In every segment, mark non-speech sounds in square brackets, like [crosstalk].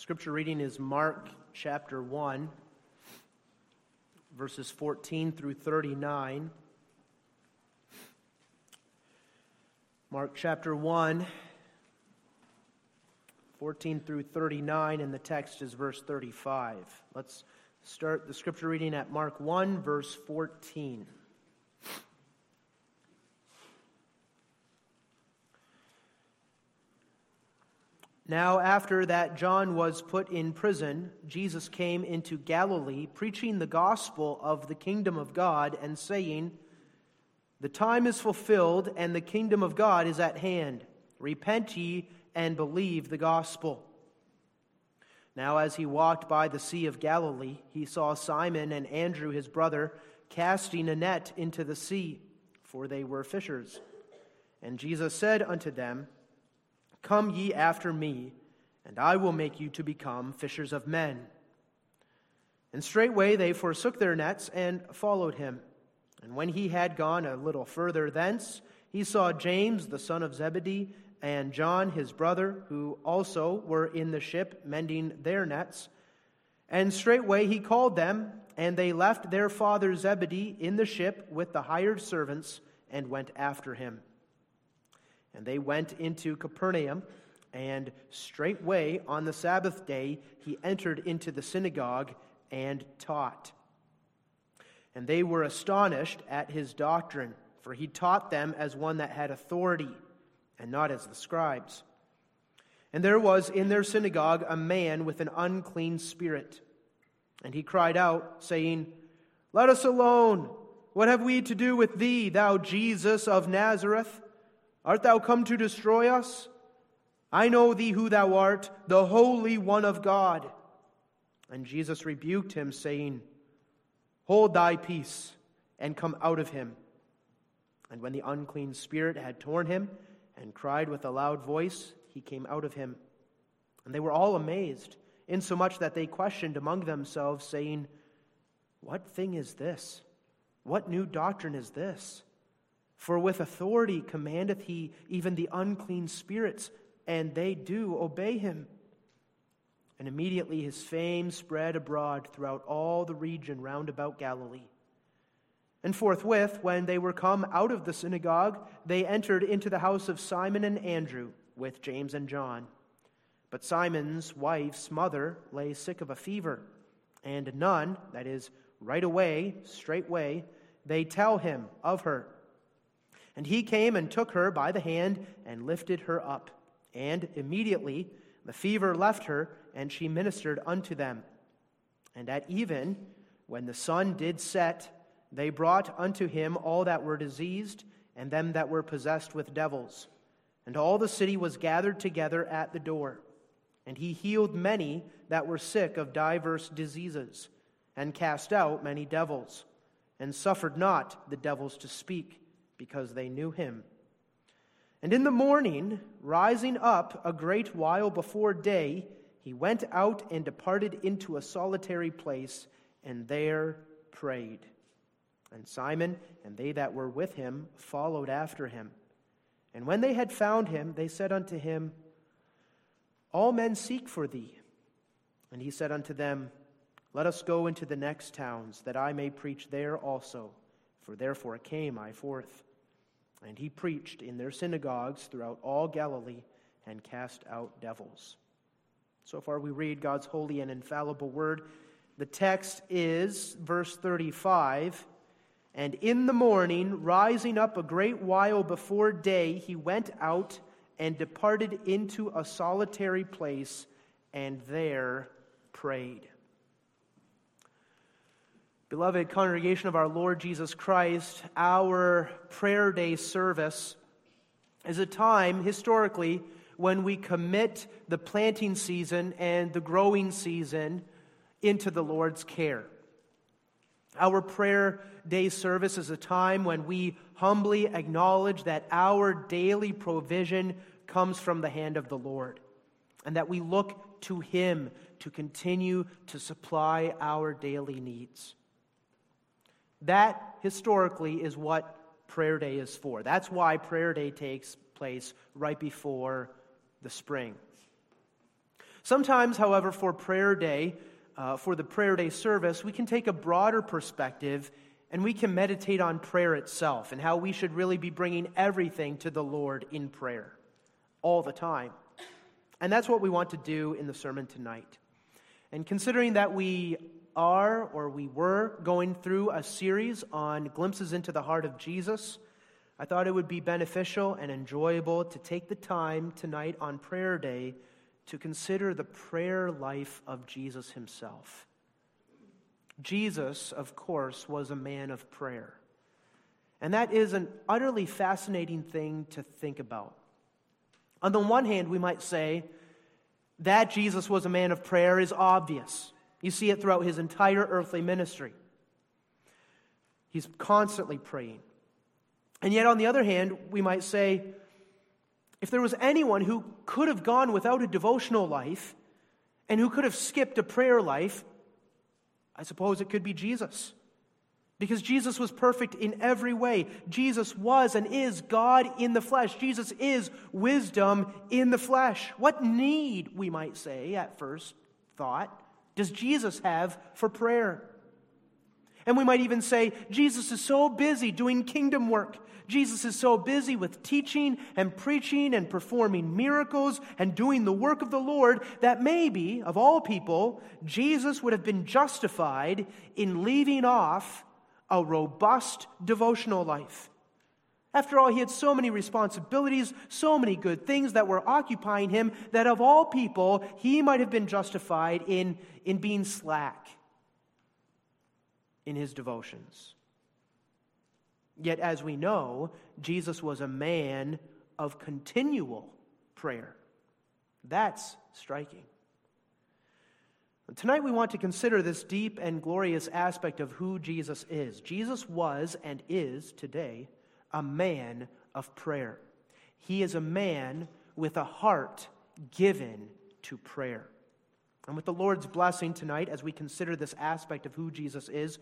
Scripture reading is Mark chapter 1, verses 14 through 39. Mark chapter 1, 14 through 39, and the text is verse 35. Let's start the scripture reading at Mark 1, verse 14. Now, after that John was put in prison, Jesus came into Galilee, preaching the gospel of the kingdom of God, and saying, The time is fulfilled, and the kingdom of God is at hand. Repent ye and believe the gospel. Now, as he walked by the Sea of Galilee, he saw Simon and Andrew his brother casting a net into the sea, for they were fishers. And Jesus said unto them, Come ye after me, and I will make you to become fishers of men. And straightway they forsook their nets and followed him. And when he had gone a little further thence, he saw James the son of Zebedee and John his brother, who also were in the ship mending their nets. And straightway he called them, and they left their father Zebedee in the ship with the hired servants and went after him. And they went into Capernaum, and straightway on the Sabbath day he entered into the synagogue and taught. And they were astonished at his doctrine, for he taught them as one that had authority, and not as the scribes. And there was in their synagogue a man with an unclean spirit. And he cried out, saying, Let us alone. What have we to do with thee, thou Jesus of Nazareth? Art thou come to destroy us? I know thee who thou art, the Holy One of God. And Jesus rebuked him, saying, Hold thy peace, and come out of him. And when the unclean spirit had torn him, and cried with a loud voice, he came out of him. And they were all amazed, insomuch that they questioned among themselves, saying, What thing is this? What new doctrine is this? For with authority commandeth he even the unclean spirits, and they do obey him. And immediately his fame spread abroad throughout all the region round about Galilee. And forthwith, when they were come out of the synagogue, they entered into the house of Simon and Andrew with James and John. But Simon's wife's mother lay sick of a fever, and none, that is, right away, straightway, they tell him of her. And he came and took her by the hand and lifted her up. And immediately the fever left her, and she ministered unto them. And at even, when the sun did set, they brought unto him all that were diseased, and them that were possessed with devils. And all the city was gathered together at the door. And he healed many that were sick of divers diseases, and cast out many devils, and suffered not the devils to speak because they knew him. And in the morning, rising up a great while before day, he went out and departed into a solitary place, and there prayed. And Simon and they that were with him followed after him. And when they had found him, they said unto him, All men seek for thee. And he said unto them, Let us go into the next towns, that I may preach there also, for therefore came I forth. And he preached in their synagogues throughout all Galilee and cast out devils. So far, we read God's holy and infallible word. The text is verse 35 And in the morning, rising up a great while before day, he went out and departed into a solitary place and there prayed. Beloved congregation of our Lord Jesus Christ, our prayer day service is a time historically when we commit the planting season and the growing season into the Lord's care. Our prayer day service is a time when we humbly acknowledge that our daily provision comes from the hand of the Lord and that we look to Him to continue to supply our daily needs. That historically is what prayer day is for. That's why prayer day takes place right before the spring. Sometimes, however, for prayer day, uh, for the prayer day service, we can take a broader perspective and we can meditate on prayer itself and how we should really be bringing everything to the Lord in prayer all the time. And that's what we want to do in the sermon tonight. And considering that we are or we were going through a series on glimpses into the heart of Jesus, I thought it would be beneficial and enjoyable to take the time tonight on prayer day to consider the prayer life of Jesus himself. Jesus, of course, was a man of prayer. And that is an utterly fascinating thing to think about. On the one hand, we might say that Jesus was a man of prayer is obvious. You see it throughout his entire earthly ministry. He's constantly praying. And yet, on the other hand, we might say if there was anyone who could have gone without a devotional life and who could have skipped a prayer life, I suppose it could be Jesus. Because Jesus was perfect in every way. Jesus was and is God in the flesh. Jesus is wisdom in the flesh. What need, we might say at first thought, does Jesus have for prayer? And we might even say, Jesus is so busy doing kingdom work. Jesus is so busy with teaching and preaching and performing miracles and doing the work of the Lord that maybe, of all people, Jesus would have been justified in leaving off a robust devotional life. After all, he had so many responsibilities, so many good things that were occupying him that of all people, he might have been justified in, in being slack in his devotions. Yet, as we know, Jesus was a man of continual prayer. That's striking. Tonight, we want to consider this deep and glorious aspect of who Jesus is. Jesus was and is today a man of prayer. He is a man with a heart given to prayer. And with the Lord's blessing tonight, as we consider this aspect of who Jesus is,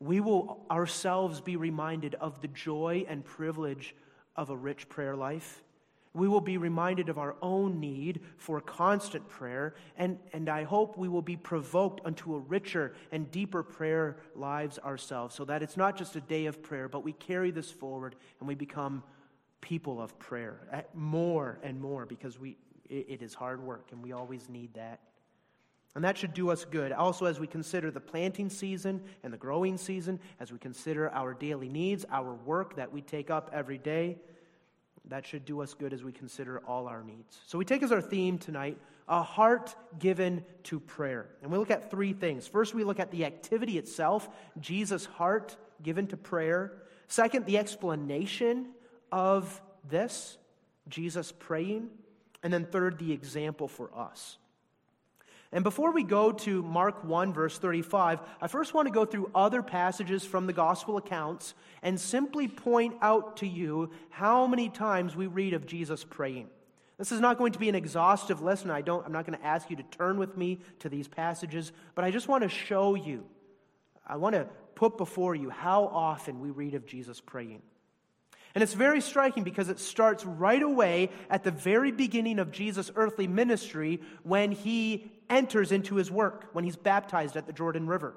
we will ourselves be reminded of the joy and privilege of a rich prayer life we will be reminded of our own need for constant prayer, and, and I hope we will be provoked unto a richer and deeper prayer lives ourselves, so that it's not just a day of prayer, but we carry this forward and we become people of prayer eh, more and more because we, it, it is hard work and we always need that. And that should do us good. Also, as we consider the planting season and the growing season, as we consider our daily needs, our work that we take up every day that should do us good as we consider all our needs. So we take as our theme tonight a heart given to prayer. And we look at three things. First, we look at the activity itself, Jesus' heart given to prayer. Second, the explanation of this, Jesus praying. And then third, the example for us. And before we go to Mark 1, verse 35, I first want to go through other passages from the gospel accounts and simply point out to you how many times we read of Jesus praying. This is not going to be an exhaustive lesson. I don't, I'm not going to ask you to turn with me to these passages, but I just want to show you, I want to put before you how often we read of Jesus praying. And it's very striking because it starts right away at the very beginning of Jesus' earthly ministry when he enters into his work, when he's baptized at the Jordan River.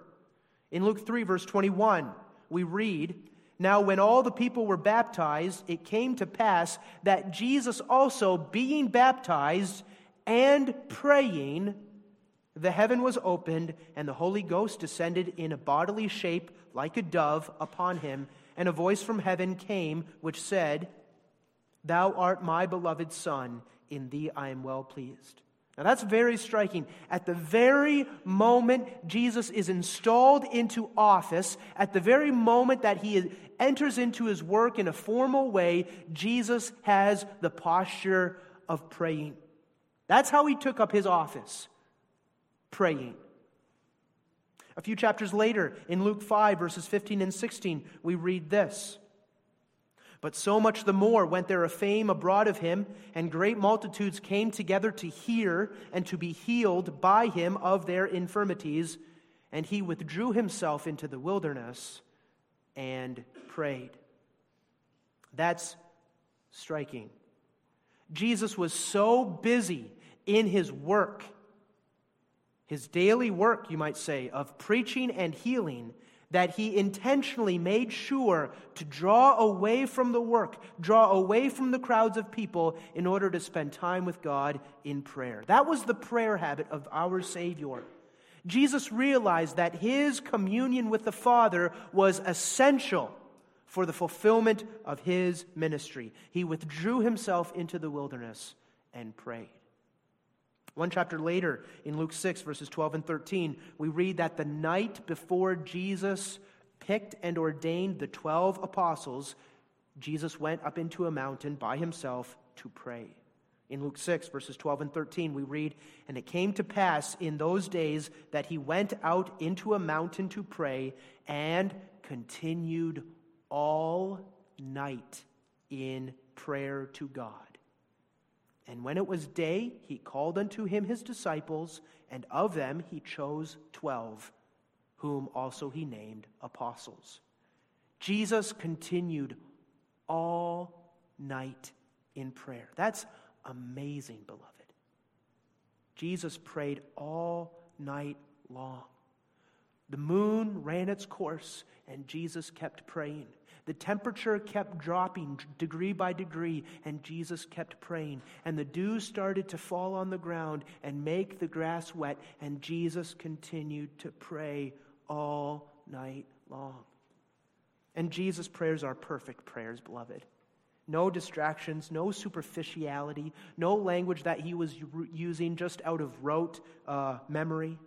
In Luke 3, verse 21, we read, Now when all the people were baptized, it came to pass that Jesus also, being baptized and praying, the heaven was opened, and the Holy Ghost descended in a bodily shape like a dove upon him and a voice from heaven came, which said, Thou art my beloved Son, in thee I am well pleased. Now that's very striking. At the very moment Jesus is installed into office, at the very moment that he enters into his work in a formal way, Jesus has the posture of praying. That's how he took up his office praying. A few chapters later, in Luke 5, verses 15 and 16, we read this. But so much the more went there a fame abroad of him, and great multitudes came together to hear and to be healed by him of their infirmities. And he withdrew himself into the wilderness and prayed. That's striking. Jesus was so busy in his work his daily work, you might say, of preaching and healing, that he intentionally made sure to draw away from the work, draw away from the crowds of people in order to spend time with God in prayer. That was the prayer habit of our Savior. Jesus realized that his communion with the Father was essential for the fulfillment of his ministry. He withdrew himself into the wilderness and prayed. One chapter later, in Luke 6, verses 12 and 13, we read that the night before Jesus picked and ordained the 12 apostles, Jesus went up into a mountain by himself to pray. In Luke 6, verses 12 and 13, we read, And it came to pass in those days that he went out into a mountain to pray and continued all night in prayer to God. And when it was day, he called unto him his disciples, and of them he chose twelve, whom also he named apostles. Jesus continued all night in prayer. That's amazing, beloved. Jesus prayed all night long. The moon ran its course, and Jesus kept praying. The temperature kept dropping degree by degree, and Jesus kept praying. And the dew started to fall on the ground and make the grass wet, and Jesus continued to pray all night long. And Jesus' prayers are perfect prayers, beloved. No distractions, no superficiality, no language that he was using just out of rote uh, memory,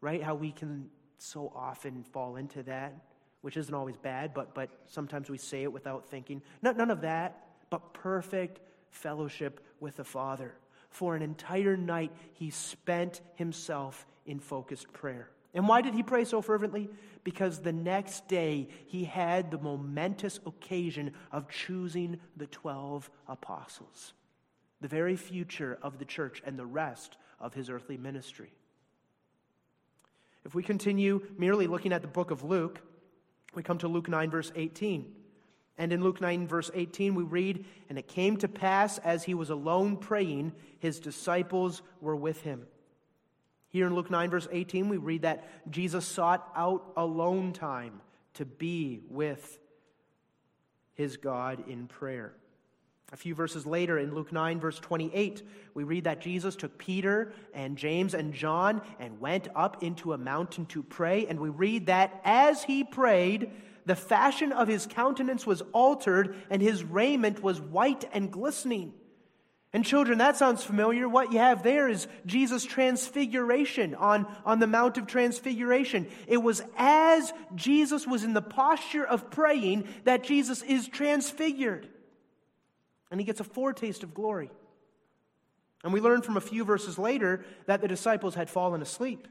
right? How we can so often fall into that which isn't always bad, but, but sometimes we say it without thinking. none of that, but perfect fellowship with the Father. For an entire night, he spent himself in focused prayer. And why did he pray so fervently? Because the next day he had the momentous occasion of choosing the 12 apostles, the very future of the church and the rest of his earthly ministry. If we continue merely looking at the book of Luke, we come to Luke 9, verse 18. And in Luke 9, verse 18, we read, And it came to pass as he was alone praying, his disciples were with him. Here in Luke 9, verse 18, we read that Jesus sought out alone time to be with his God in prayer. A few verses later, in Luke 9, verse 28, we read that Jesus took Peter and James and John and went up into a mountain to pray. And we read that as he prayed, the fashion of his countenance was altered, and his raiment was white and glistening. And children, that sounds familiar. What you have there is Jesus' transfiguration on, on the Mount of Transfiguration. It was as Jesus was in the posture of praying that Jesus is transfigured and he gets a foretaste of glory. And we learn from a few verses later that the disciples had fallen asleep.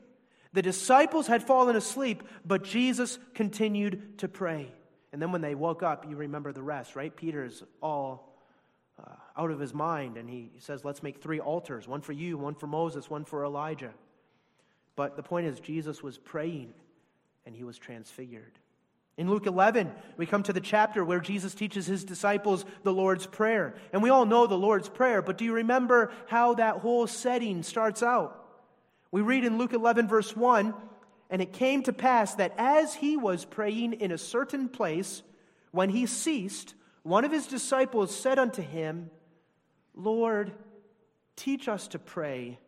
The disciples had fallen asleep, but Jesus continued to pray. And then when they woke up, you remember the rest, right? Peter is all uh, out of his mind, and he says, Let's make three altars one for you, one for Moses, one for Elijah. But the point is, Jesus was praying, and he was transfigured. In Luke 11, we come to the chapter where Jesus teaches his disciples the Lord's Prayer. And we all know the Lord's Prayer, but do you remember how that whole setting starts out? We read in Luke 11, verse 1 And it came to pass that as he was praying in a certain place, when he ceased, one of his disciples said unto him, Lord, teach us to pray,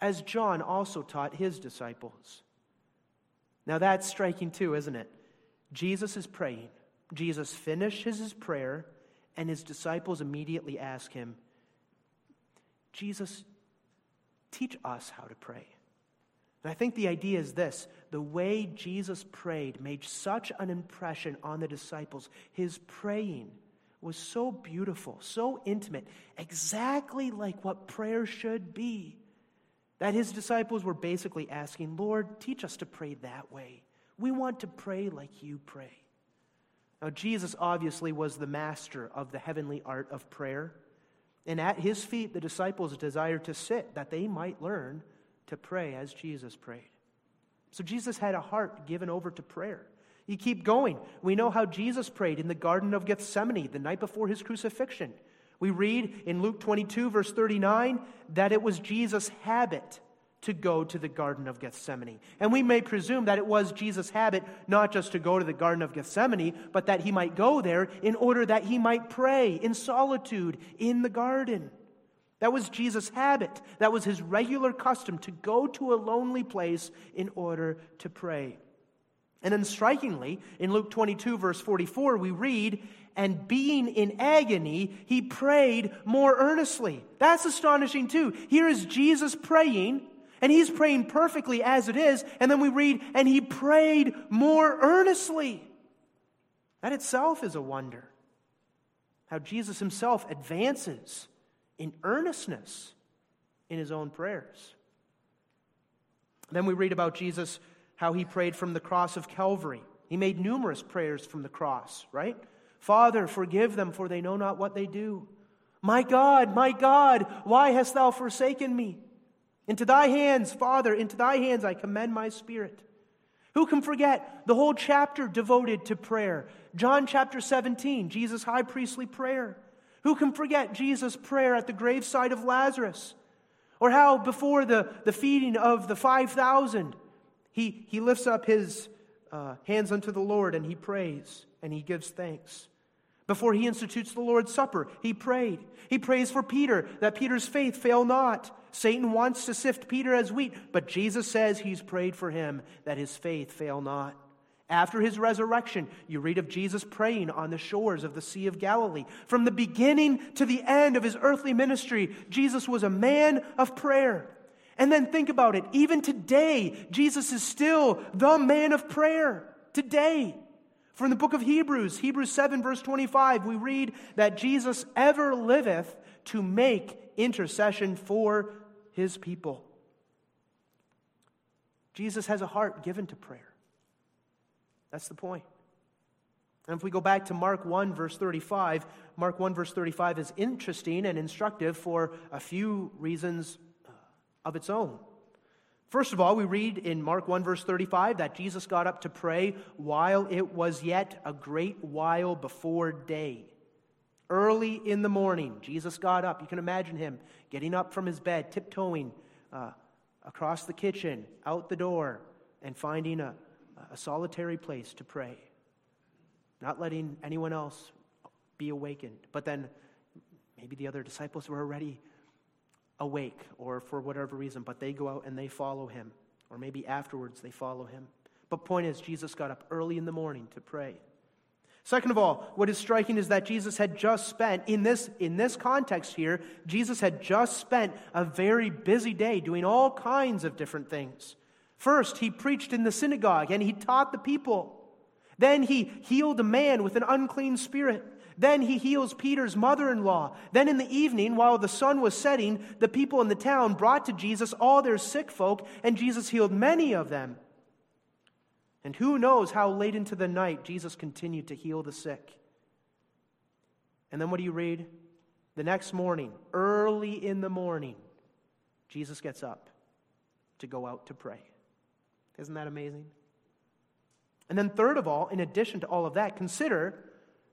as John also taught his disciples. Now that's striking too, isn't it? Jesus is praying. Jesus finishes his prayer, and his disciples immediately ask him, Jesus, teach us how to pray. And I think the idea is this the way Jesus prayed made such an impression on the disciples. His praying was so beautiful, so intimate, exactly like what prayer should be, that his disciples were basically asking, Lord, teach us to pray that way. We want to pray like you pray. Now, Jesus obviously was the master of the heavenly art of prayer. And at his feet, the disciples desired to sit that they might learn to pray as Jesus prayed. So, Jesus had a heart given over to prayer. You keep going. We know how Jesus prayed in the Garden of Gethsemane the night before his crucifixion. We read in Luke 22, verse 39, that it was Jesus' habit to go to the Garden of Gethsemane. And we may presume that it was Jesus' habit not just to go to the Garden of Gethsemane, but that he might go there in order that he might pray in solitude in the garden. That was Jesus' habit. That was his regular custom to go to a lonely place in order to pray. And then, strikingly, in Luke 22, verse 44, we read, And being in agony, he prayed more earnestly. That's astonishing, too. Here is Jesus praying, and he's praying perfectly as it is. And then we read, And he prayed more earnestly. That itself is a wonder. How Jesus himself advances in earnestness in his own prayers. Then we read about Jesus, how he prayed from the cross of Calvary. He made numerous prayers from the cross, right? Father, forgive them, for they know not what they do. My God, my God, why hast thou forsaken me? Into thy hands, Father, into thy hands I commend my spirit. Who can forget the whole chapter devoted to prayer? John chapter 17, Jesus' high priestly prayer. Who can forget Jesus' prayer at the graveside of Lazarus? Or how before the, the feeding of the 5,000, he, he lifts up his uh, hands unto the Lord and he prays and he gives thanks. Before he institutes the Lord's Supper, he prayed. He prays for Peter that Peter's faith fail not. Satan wants to sift Peter as wheat, but Jesus says he's prayed for him that his faith fail not. After his resurrection, you read of Jesus praying on the shores of the Sea of Galilee. From the beginning to the end of his earthly ministry, Jesus was a man of prayer. And then think about it. Even today, Jesus is still the man of prayer. Today. From the book of Hebrews, Hebrews 7, verse 25, we read that Jesus ever liveth to make intercession for his people. Jesus has a heart given to prayer. That's the point. And if we go back to Mark 1, verse 35, Mark 1, verse 35 is interesting and instructive for a few reasons uh, of its own. First of all, we read in Mark 1, verse 35, that Jesus got up to pray while it was yet a great while before day. Early in the morning, Jesus got up. You can imagine him getting up from his bed, tiptoeing uh, across the kitchen, out the door, and finding a, a solitary place to pray, not letting anyone else be awakened. But then maybe the other disciples were already awake or for whatever reason, but they go out and they follow him. Or maybe afterwards they follow him. But point is, Jesus got up early in the morning to pray. Second of all, what is striking is that Jesus had just spent, in this, in this context here, Jesus had just spent a very busy day doing all kinds of different things. First, he preached in the synagogue and he taught the people. Then he healed a man with an unclean spirit. Then he heals Peter's mother in law. Then in the evening, while the sun was setting, the people in the town brought to Jesus all their sick folk, and Jesus healed many of them. And who knows how late into the night Jesus continued to heal the sick. And then what do you read? The next morning, early in the morning, Jesus gets up to go out to pray. Isn't that amazing? And then, third of all, in addition to all of that, consider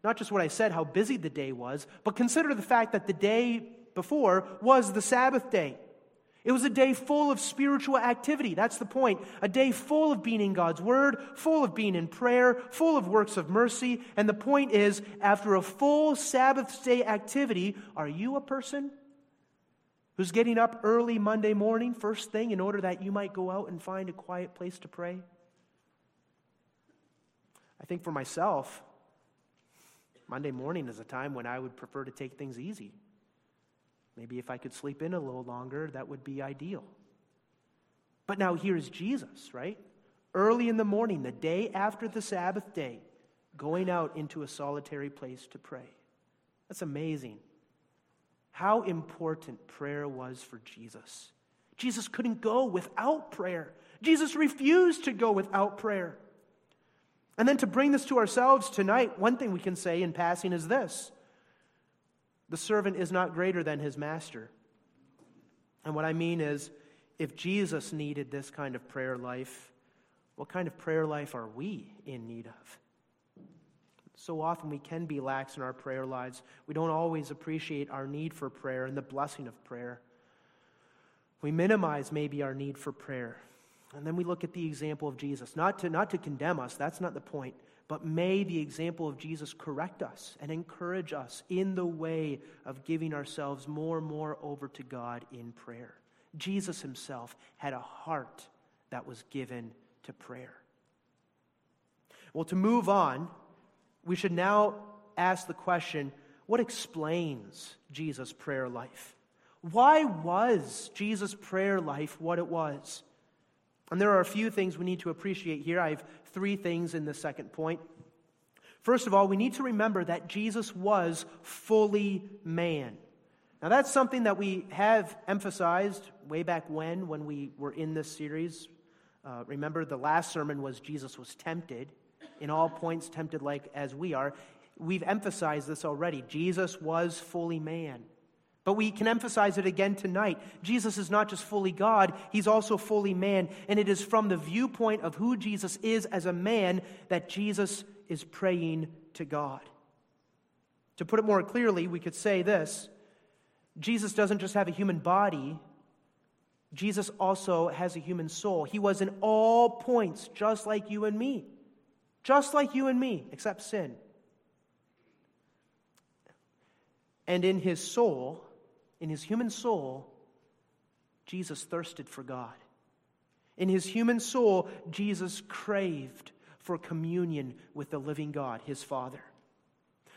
not just what I said, how busy the day was, but consider the fact that the day before was the Sabbath day. It was a day full of spiritual activity. That's the point. A day full of being in God's Word, full of being in prayer, full of works of mercy. And the point is, after a full Sabbath day activity, are you a person who's getting up early Monday morning, first thing, in order that you might go out and find a quiet place to pray? I think for myself, Monday morning is a time when I would prefer to take things easy. Maybe if I could sleep in a little longer, that would be ideal. But now here's Jesus, right? Early in the morning, the day after the Sabbath day, going out into a solitary place to pray. That's amazing how important prayer was for Jesus. Jesus couldn't go without prayer. Jesus refused to go without prayer. And then to bring this to ourselves tonight, one thing we can say in passing is this the servant is not greater than his master. And what I mean is, if Jesus needed this kind of prayer life, what kind of prayer life are we in need of? So often we can be lax in our prayer lives. We don't always appreciate our need for prayer and the blessing of prayer. We minimize maybe our need for prayer. And then we look at the example of Jesus. Not to, not to condemn us, that's not the point. But may the example of Jesus correct us and encourage us in the way of giving ourselves more and more over to God in prayer. Jesus himself had a heart that was given to prayer. Well, to move on, we should now ask the question what explains Jesus' prayer life? Why was Jesus' prayer life what it was? And there are a few things we need to appreciate here. I have three things in the second point. First of all, we need to remember that Jesus was fully man. Now, that's something that we have emphasized way back when, when we were in this series. Uh, remember, the last sermon was Jesus was tempted, in all points tempted like as we are. We've emphasized this already. Jesus was fully man. But we can emphasize it again tonight. Jesus is not just fully God, he's also fully man. And it is from the viewpoint of who Jesus is as a man that Jesus is praying to God. To put it more clearly, we could say this Jesus doesn't just have a human body, Jesus also has a human soul. He was in all points just like you and me. Just like you and me, except sin. And in his soul, in his human soul, Jesus thirsted for God. In his human soul, Jesus craved for communion with the living God, his Father.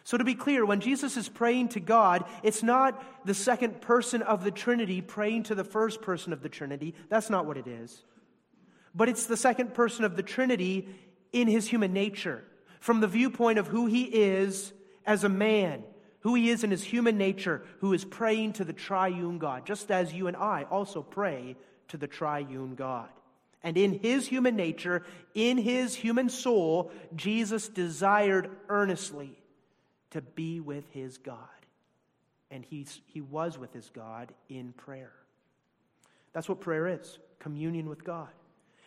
So, to be clear, when Jesus is praying to God, it's not the second person of the Trinity praying to the first person of the Trinity. That's not what it is. But it's the second person of the Trinity in his human nature, from the viewpoint of who he is as a man who he is in his human nature, who is praying to the triune God, just as you and I also pray to the triune God. And in his human nature, in his human soul, Jesus desired earnestly to be with his God. And he's, he was with his God in prayer. That's what prayer is communion with God.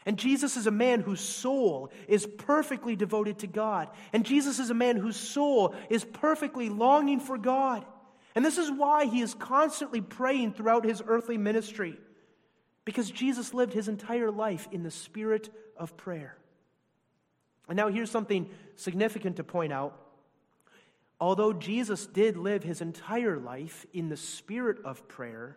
And Jesus is a man whose soul is perfectly devoted to God. And Jesus is a man whose soul is perfectly longing for God. And this is why he is constantly praying throughout his earthly ministry. Because Jesus lived his entire life in the spirit of prayer. And now here's something significant to point out. Although Jesus did live his entire life in the spirit of prayer,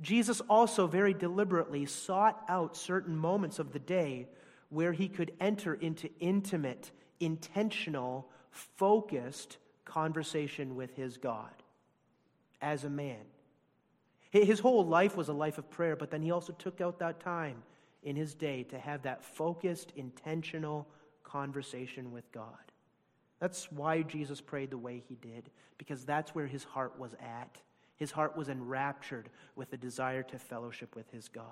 Jesus also very deliberately sought out certain moments of the day where he could enter into intimate, intentional, focused conversation with his God as a man. His whole life was a life of prayer, but then he also took out that time in his day to have that focused, intentional conversation with God. That's why Jesus prayed the way he did, because that's where his heart was at. His heart was enraptured with the desire to fellowship with his God.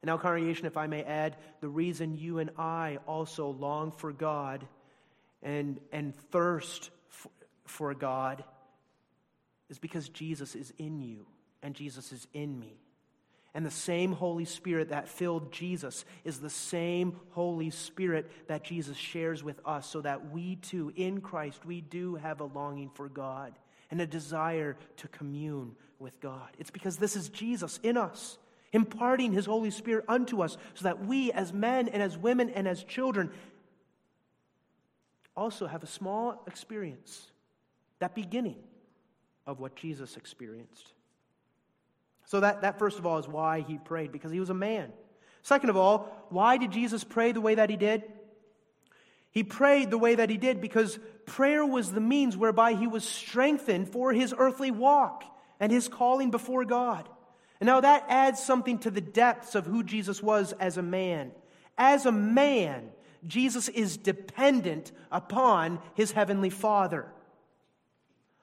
And now, congregation, if I may add, the reason you and I also long for God and, and thirst for, for God is because Jesus is in you and Jesus is in me. And the same Holy Spirit that filled Jesus is the same Holy Spirit that Jesus shares with us, so that we too, in Christ, we do have a longing for God and a desire to commune with God. It's because this is Jesus in us, imparting his Holy Spirit unto us so that we, as men and as women and as children, also have a small experience, that beginning of what Jesus experienced. So, that, that first of all is why he prayed, because he was a man. Second of all, why did Jesus pray the way that he did? He prayed the way that he did because prayer was the means whereby he was strengthened for his earthly walk and his calling before God. And now that adds something to the depths of who Jesus was as a man. As a man, Jesus is dependent upon his heavenly Father.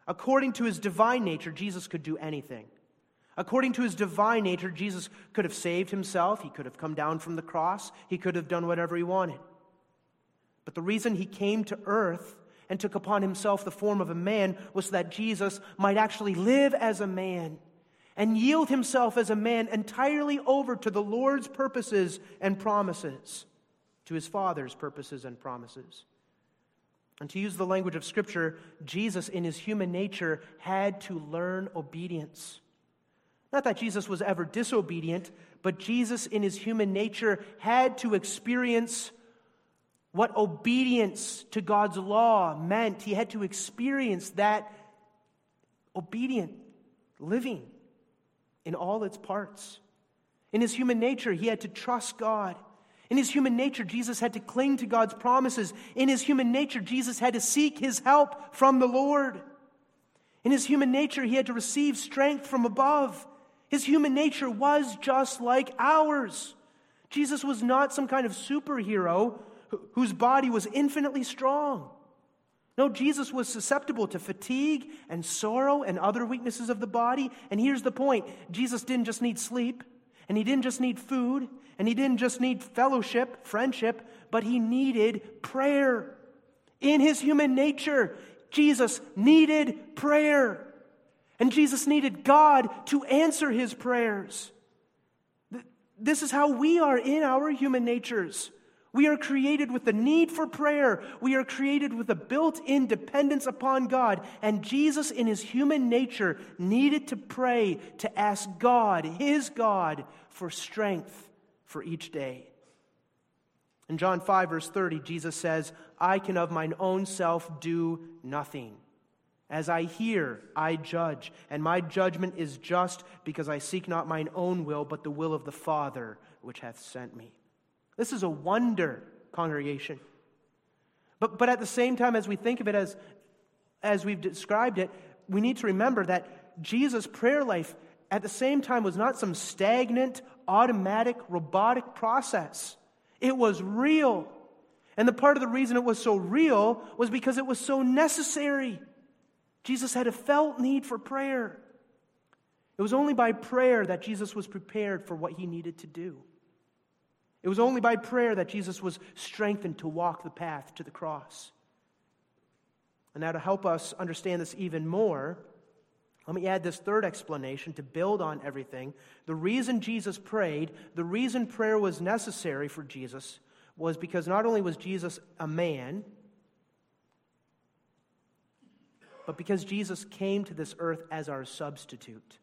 According to his divine nature, Jesus could do anything. According to his divine nature, Jesus could have saved himself. He could have come down from the cross. He could have done whatever he wanted. But the reason he came to earth and took upon himself the form of a man was so that Jesus might actually live as a man and yield himself as a man entirely over to the Lord's purposes and promises, to his Father's purposes and promises. And to use the language of Scripture, Jesus, in his human nature, had to learn obedience. Not that Jesus was ever disobedient, but Jesus, in his human nature, had to experience what obedience to God's law meant. He had to experience that obedient living in all its parts. In his human nature, he had to trust God. In his human nature, Jesus had to cling to God's promises. In his human nature, Jesus had to seek his help from the Lord. In his human nature, he had to receive strength from above. His human nature was just like ours. Jesus was not some kind of superhero whose body was infinitely strong. No, Jesus was susceptible to fatigue and sorrow and other weaknesses of the body. And here's the point Jesus didn't just need sleep, and he didn't just need food, and he didn't just need fellowship, friendship, but he needed prayer. In his human nature, Jesus needed prayer. And Jesus needed God to answer his prayers. This is how we are in our human natures. We are created with the need for prayer. We are created with a built in dependence upon God. And Jesus, in his human nature, needed to pray to ask God, his God, for strength for each day. In John 5, verse 30, Jesus says, I can of mine own self do nothing. As I hear, I judge, and my judgment is just because I seek not mine own will, but the will of the Father which hath sent me. This is a wonder, congregation. But, but at the same time, as we think of it as, as we've described it, we need to remember that Jesus' prayer life at the same time was not some stagnant, automatic, robotic process. It was real. And the part of the reason it was so real was because it was so necessary. Jesus had a felt need for prayer. It was only by prayer that Jesus was prepared for what he needed to do. It was only by prayer that Jesus was strengthened to walk the path to the cross. And now, to help us understand this even more, let me add this third explanation to build on everything. The reason Jesus prayed, the reason prayer was necessary for Jesus, was because not only was Jesus a man, but because Jesus came to this earth as our substitute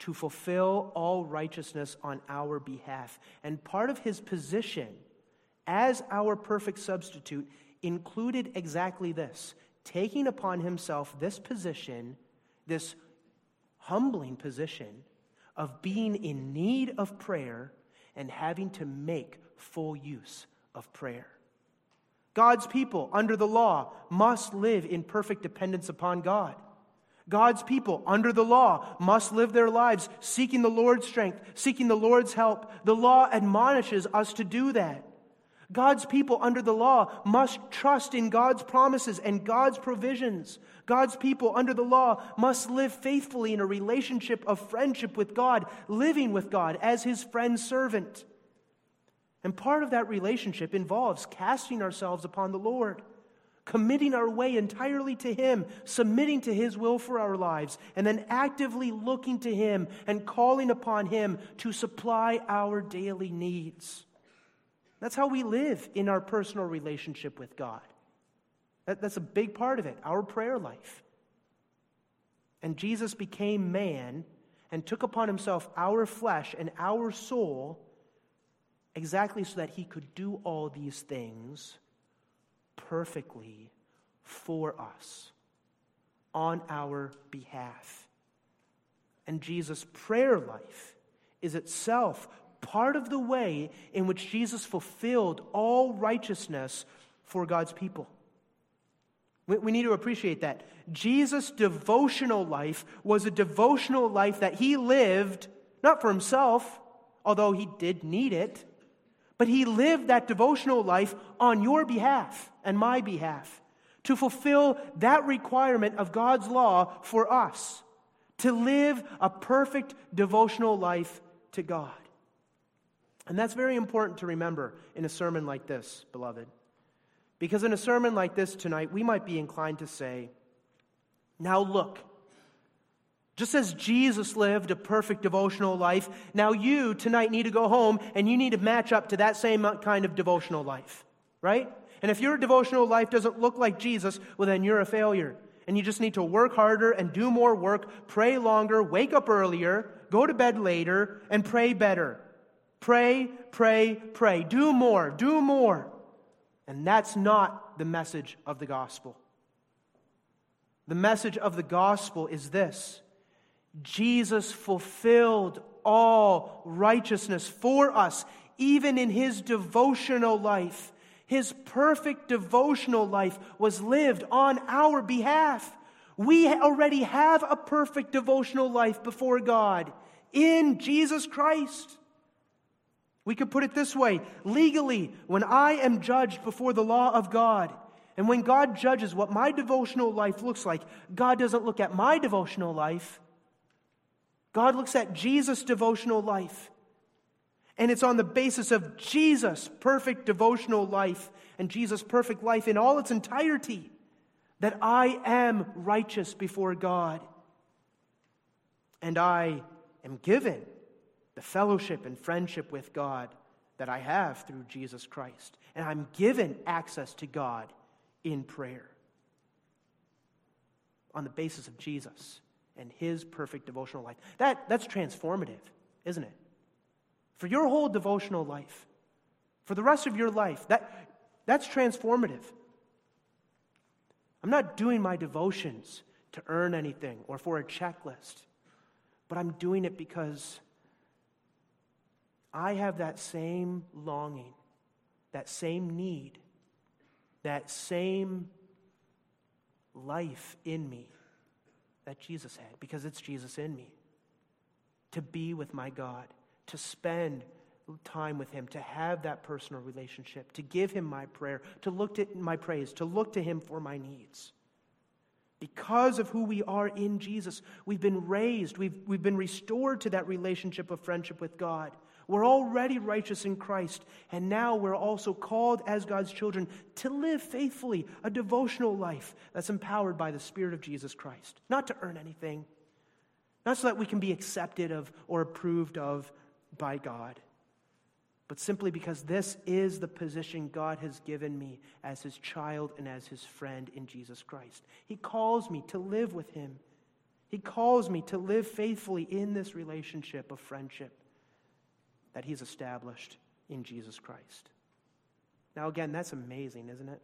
to fulfill all righteousness on our behalf. And part of his position as our perfect substitute included exactly this taking upon himself this position, this humbling position of being in need of prayer and having to make full use of prayer. God's people under the law must live in perfect dependence upon God. God's people under the law must live their lives seeking the Lord's strength, seeking the Lord's help. The law admonishes us to do that. God's people under the law must trust in God's promises and God's provisions. God's people under the law must live faithfully in a relationship of friendship with God, living with God as his friend servant. And part of that relationship involves casting ourselves upon the Lord, committing our way entirely to Him, submitting to His will for our lives, and then actively looking to Him and calling upon Him to supply our daily needs. That's how we live in our personal relationship with God. That, that's a big part of it, our prayer life. And Jesus became man and took upon himself our flesh and our soul exactly so that he could do all these things perfectly for us on our behalf. And Jesus' prayer life is itself part of the way in which Jesus fulfilled all righteousness for God's people. We, need to appreciate that. Jesus' devotional life was a devotional life that he lived not for himself, although he did need it, but he lived that devotional life on your behalf and my behalf to fulfill that requirement of God's law for us, to live a perfect devotional life to God. And that's very important to remember in a sermon like this, beloved. Because in a sermon like this tonight, we might be inclined to say, Now look, just as Jesus lived a perfect devotional life, now you tonight need to go home and you need to match up to that same kind of devotional life, right? And if your devotional life doesn't look like Jesus, well, then you're a failure. And you just need to work harder and do more work, pray longer, wake up earlier, go to bed later, and pray better. Pray, pray, pray. Do more, do more. And that's not the message of the gospel. The message of the gospel is this Jesus fulfilled all righteousness for us, even in his devotional life. His perfect devotional life was lived on our behalf. We already have a perfect devotional life before God in Jesus Christ. We could put it this way legally, when I am judged before the law of God, and when God judges what my devotional life looks like, God doesn't look at my devotional life. God looks at Jesus' devotional life. And it's on the basis of Jesus' perfect devotional life and Jesus' perfect life in all its entirety that I am righteous before God. And I am given the fellowship and friendship with God that I have through Jesus Christ. And I'm given access to God in prayer on the basis of Jesus and his perfect devotional life. That, that's transformative, isn't it? For your whole devotional life, for the rest of your life, that, that's transformative. I'm not doing my devotions to earn anything or for a checklist, but I'm doing it because I have that same longing, that same need, that same life in me that Jesus had, because it's Jesus in me. To be with my God, to spend time with Him, to have that personal relationship, to give Him my prayer, to look to my praise, to look to Him for my needs. Because of who we are in Jesus, we've been raised, we've, we've been restored to that relationship of friendship with God. We're already righteous in Christ, and now we're also called as God's children to live faithfully a devotional life that's empowered by the Spirit of Jesus Christ. Not to earn anything, not so that we can be accepted of or approved of by God, but simply because this is the position God has given me as his child and as his friend in Jesus Christ. He calls me to live with him. He calls me to live faithfully in this relationship of friendship that he's established in Jesus Christ. Now, again, that's amazing, isn't it?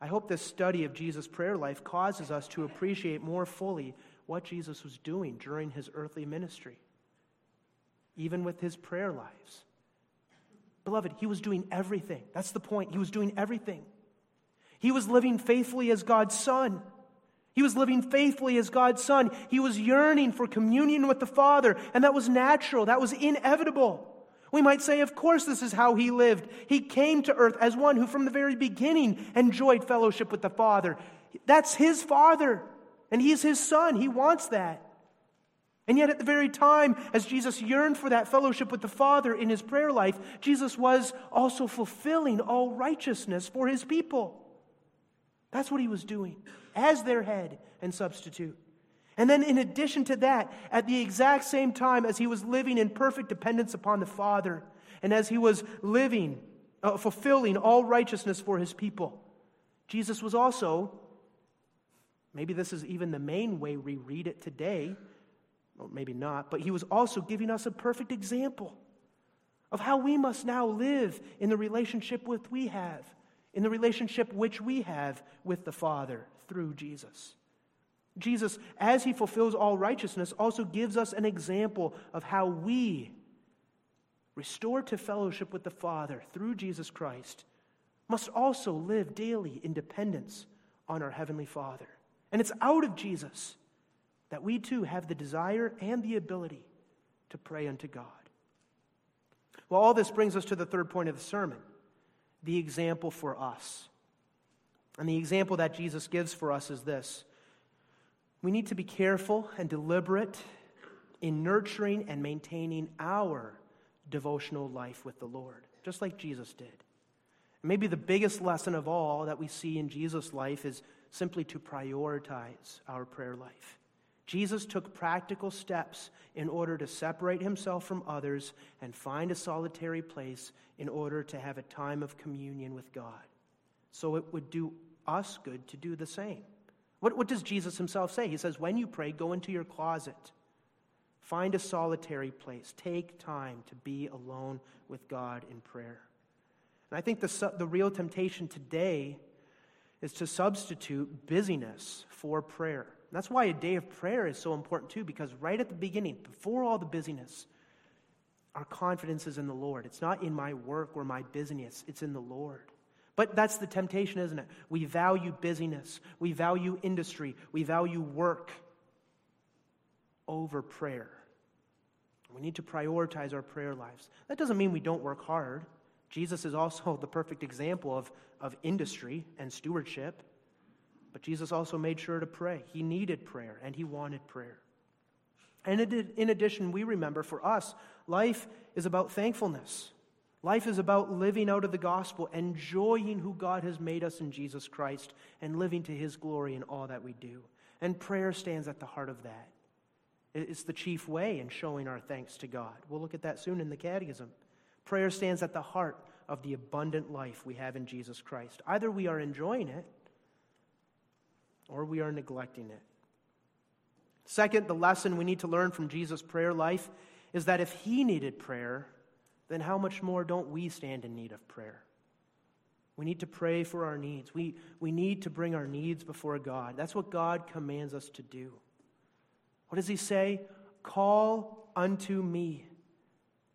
I hope this study of Jesus' prayer life causes us to appreciate more fully what Jesus was doing during his earthly ministry, even with his prayer lives. Beloved, he was doing everything. That's the point. He was doing everything. He was living faithfully as God's son. He was living faithfully as God's son. He was yearning for communion with the Father, and that was natural, that was inevitable. We might say, of course, this is how he lived. He came to earth as one who, from the very beginning, enjoyed fellowship with the Father. That's his Father, and he's his son. He wants that. And yet, at the very time, as Jesus yearned for that fellowship with the Father in his prayer life, Jesus was also fulfilling all righteousness for his people. That's what he was doing as their head and substitute. And then, in addition to that, at the exact same time as he was living in perfect dependence upon the Father, and as he was living, uh, fulfilling all righteousness for his people, Jesus was also, maybe this is even the main way we read it today, or maybe not, but he was also giving us a perfect example of how we must now live in the relationship with we have in the relationship which we have with the Father through Jesus. Jesus, as he fulfills all righteousness, also gives us an example of how we, restored to fellowship with the Father through Jesus Christ, must also live daily in dependence on our Heavenly Father. And it's out of Jesus that we too have the desire and the ability to pray unto God. Well, all this brings us to the third point of the sermon the example for us. And the example that Jesus gives for us is this we need to be careful and deliberate in nurturing and maintaining our devotional life with the Lord, just like Jesus did. Maybe the biggest lesson of all that we see in Jesus' life is simply to prioritize our prayer life. Jesus took practical steps in order to separate himself from others and find a solitary place in order to have a time of communion with God. So it would do us good to do the same. What, what does Jesus himself say? He says, When you pray, go into your closet, find a solitary place, take time to be alone with God in prayer. And I think the, the real temptation today is to substitute busyness for prayer. That's why a day of prayer is so important too, because right at the beginning, before all the busyness, our confidence is in the Lord. It's not in my work or my busyness, it's in the Lord. But that's the temptation, isn't it? We value busyness, we value industry, we value work over prayer. We need to prioritize our prayer lives. That doesn't mean we don't work hard. Jesus is also [laughs] the perfect example of, of industry and stewardship. But Jesus also made sure to pray. He needed prayer and he wanted prayer. And in addition, we remember for us, life is about thankfulness. Life is about living out of the gospel, enjoying who God has made us in Jesus Christ, and living to his glory in all that we do. And prayer stands at the heart of that. It's the chief way in showing our thanks to God. We'll look at that soon in the Catechism. Prayer stands at the heart of the abundant life we have in Jesus Christ. Either we are enjoying it or we are neglecting it. Second, the lesson we need to learn from Jesus' prayer life is that if he needed prayer, then how much more don't we stand in need of prayer? We need to pray for our needs. We, we need to bring our needs before God. That's what God commands us to do. What does he say? Call unto me,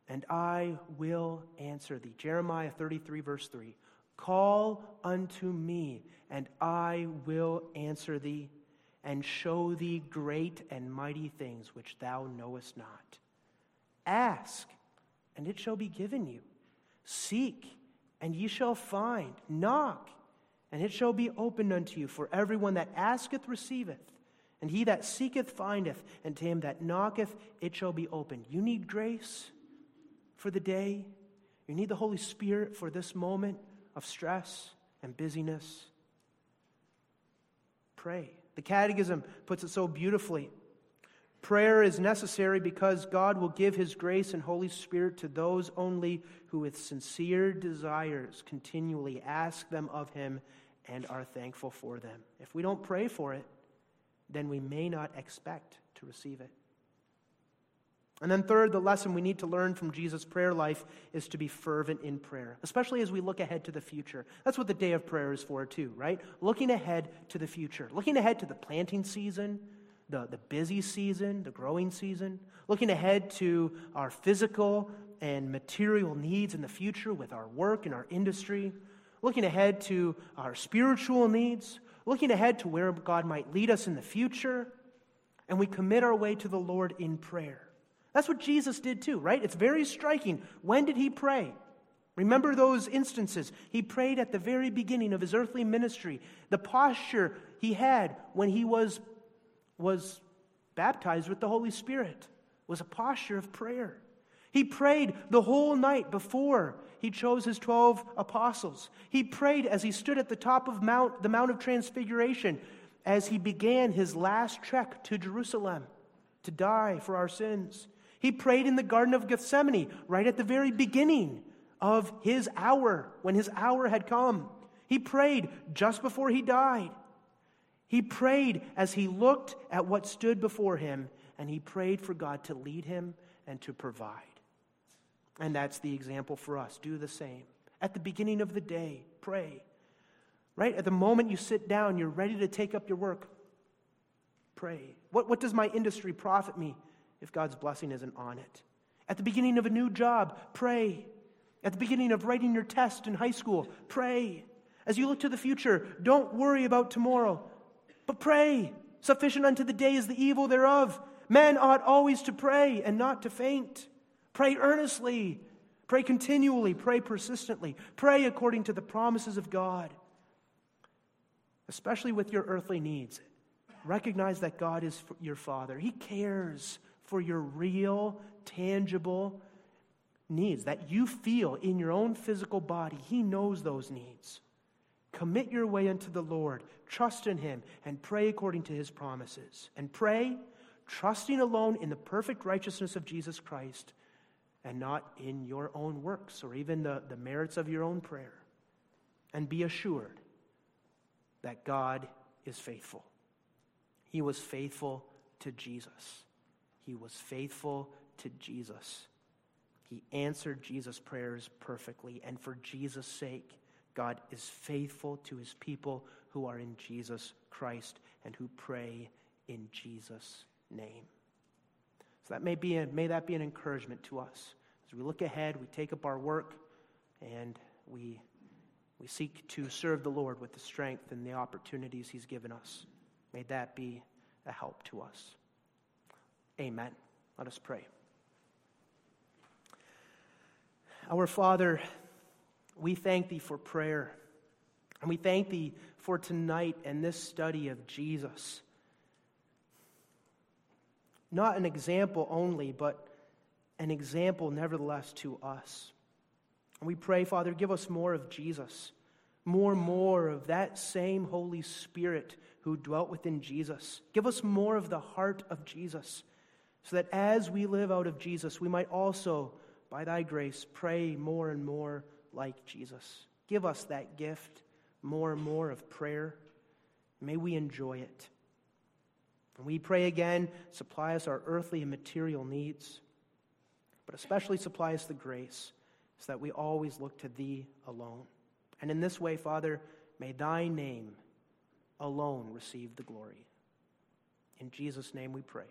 and I will answer thee. Jeremiah 33, verse 3. Call unto me, and I will answer thee, and show thee great and mighty things which thou knowest not. Ask, and it shall be given you. Seek, and ye shall find. Knock, and it shall be opened unto you. For everyone that asketh receiveth, and he that seeketh findeth, and to him that knocketh it shall be opened. You need grace for the day. You need the Holy Spirit for this moment of stress and busyness. Pray. The Catechism puts it so beautifully. Prayer is necessary because God will give His grace and Holy Spirit to those only who, with sincere desires, continually ask them of Him and are thankful for them. If we don't pray for it, then we may not expect to receive it. And then, third, the lesson we need to learn from Jesus' prayer life is to be fervent in prayer, especially as we look ahead to the future. That's what the day of prayer is for, too, right? Looking ahead to the future, looking ahead to the planting season, the, the busy season, the growing season, looking ahead to our physical and material needs in the future with our work and our industry, looking ahead to our spiritual needs, looking ahead to where God might lead us in the future, and we commit our way to the Lord in prayer. That's what Jesus did too, right? It's very striking. When did he pray? Remember those instances. He prayed at the very beginning of his earthly ministry. The posture he had when he was, was baptized with the Holy Spirit was a posture of prayer. He prayed the whole night before he chose his 12 apostles. He prayed as he stood at the top of Mount, the Mount of Transfiguration as he began his last trek to Jerusalem to die for our sins. He prayed in the Garden of Gethsemane right at the very beginning of his hour, when his hour had come. He prayed just before he died. He prayed as he looked at what stood before him, and he prayed for God to lead him and to provide. And that's the example for us. Do the same. At the beginning of the day, pray. Right? At the moment you sit down, you're ready to take up your work. Pray. What, what does my industry profit me if God's blessing isn't on it? At the beginning of a new job, pray. At the beginning of writing your test in high school, pray. As you look to the future, don't worry about tomorrow, but pray. Sufficient unto the day is the evil thereof. Men ought always to pray and not to faint. Pray earnestly. Pray continually. Pray persistently. Pray according to the promises of God, especially with your earthly needs. Recognize that God is your Father. He cares for your real, tangible needs that you feel in your own physical body. He knows those needs. Commit your way unto the Lord, trust in Him, and pray according to His promises. And pray, trusting alone in the perfect righteousness of Jesus Christ and not in your own works or even the, the merits of your own prayer. And be assured that God is faithful. He was faithful to Jesus. He was faithful to Jesus. He answered Jesus' prayers perfectly. And for Jesus' sake, God is faithful to his people who are in Jesus Christ and who pray in Jesus' name. So that may, be a, may that be an encouragement to us. As we look ahead, we take up our work and we, we seek to serve the Lord with the strength and the opportunities he's given us. May that be a help to us. Amen. Let us pray. Our Father, we thank thee for prayer. And we thank thee for tonight and this study of Jesus. Not an example only, but an example nevertheless to us. And we pray, Father, give us more of Jesus, more and more of that same Holy Spirit who dwelt within Jesus. Give us more of the heart of Jesus, so that as we live out of Jesus, we might also, by thy grace, pray more and more like Jesus. Give us that gift, more and more of prayer. May we enjoy it. And we pray again, supply us our earthly and material needs, but especially supply us the grace so that we always look to Thee alone. And in this way, Father, may Thy name alone receive the glory. In Jesus' name we pray.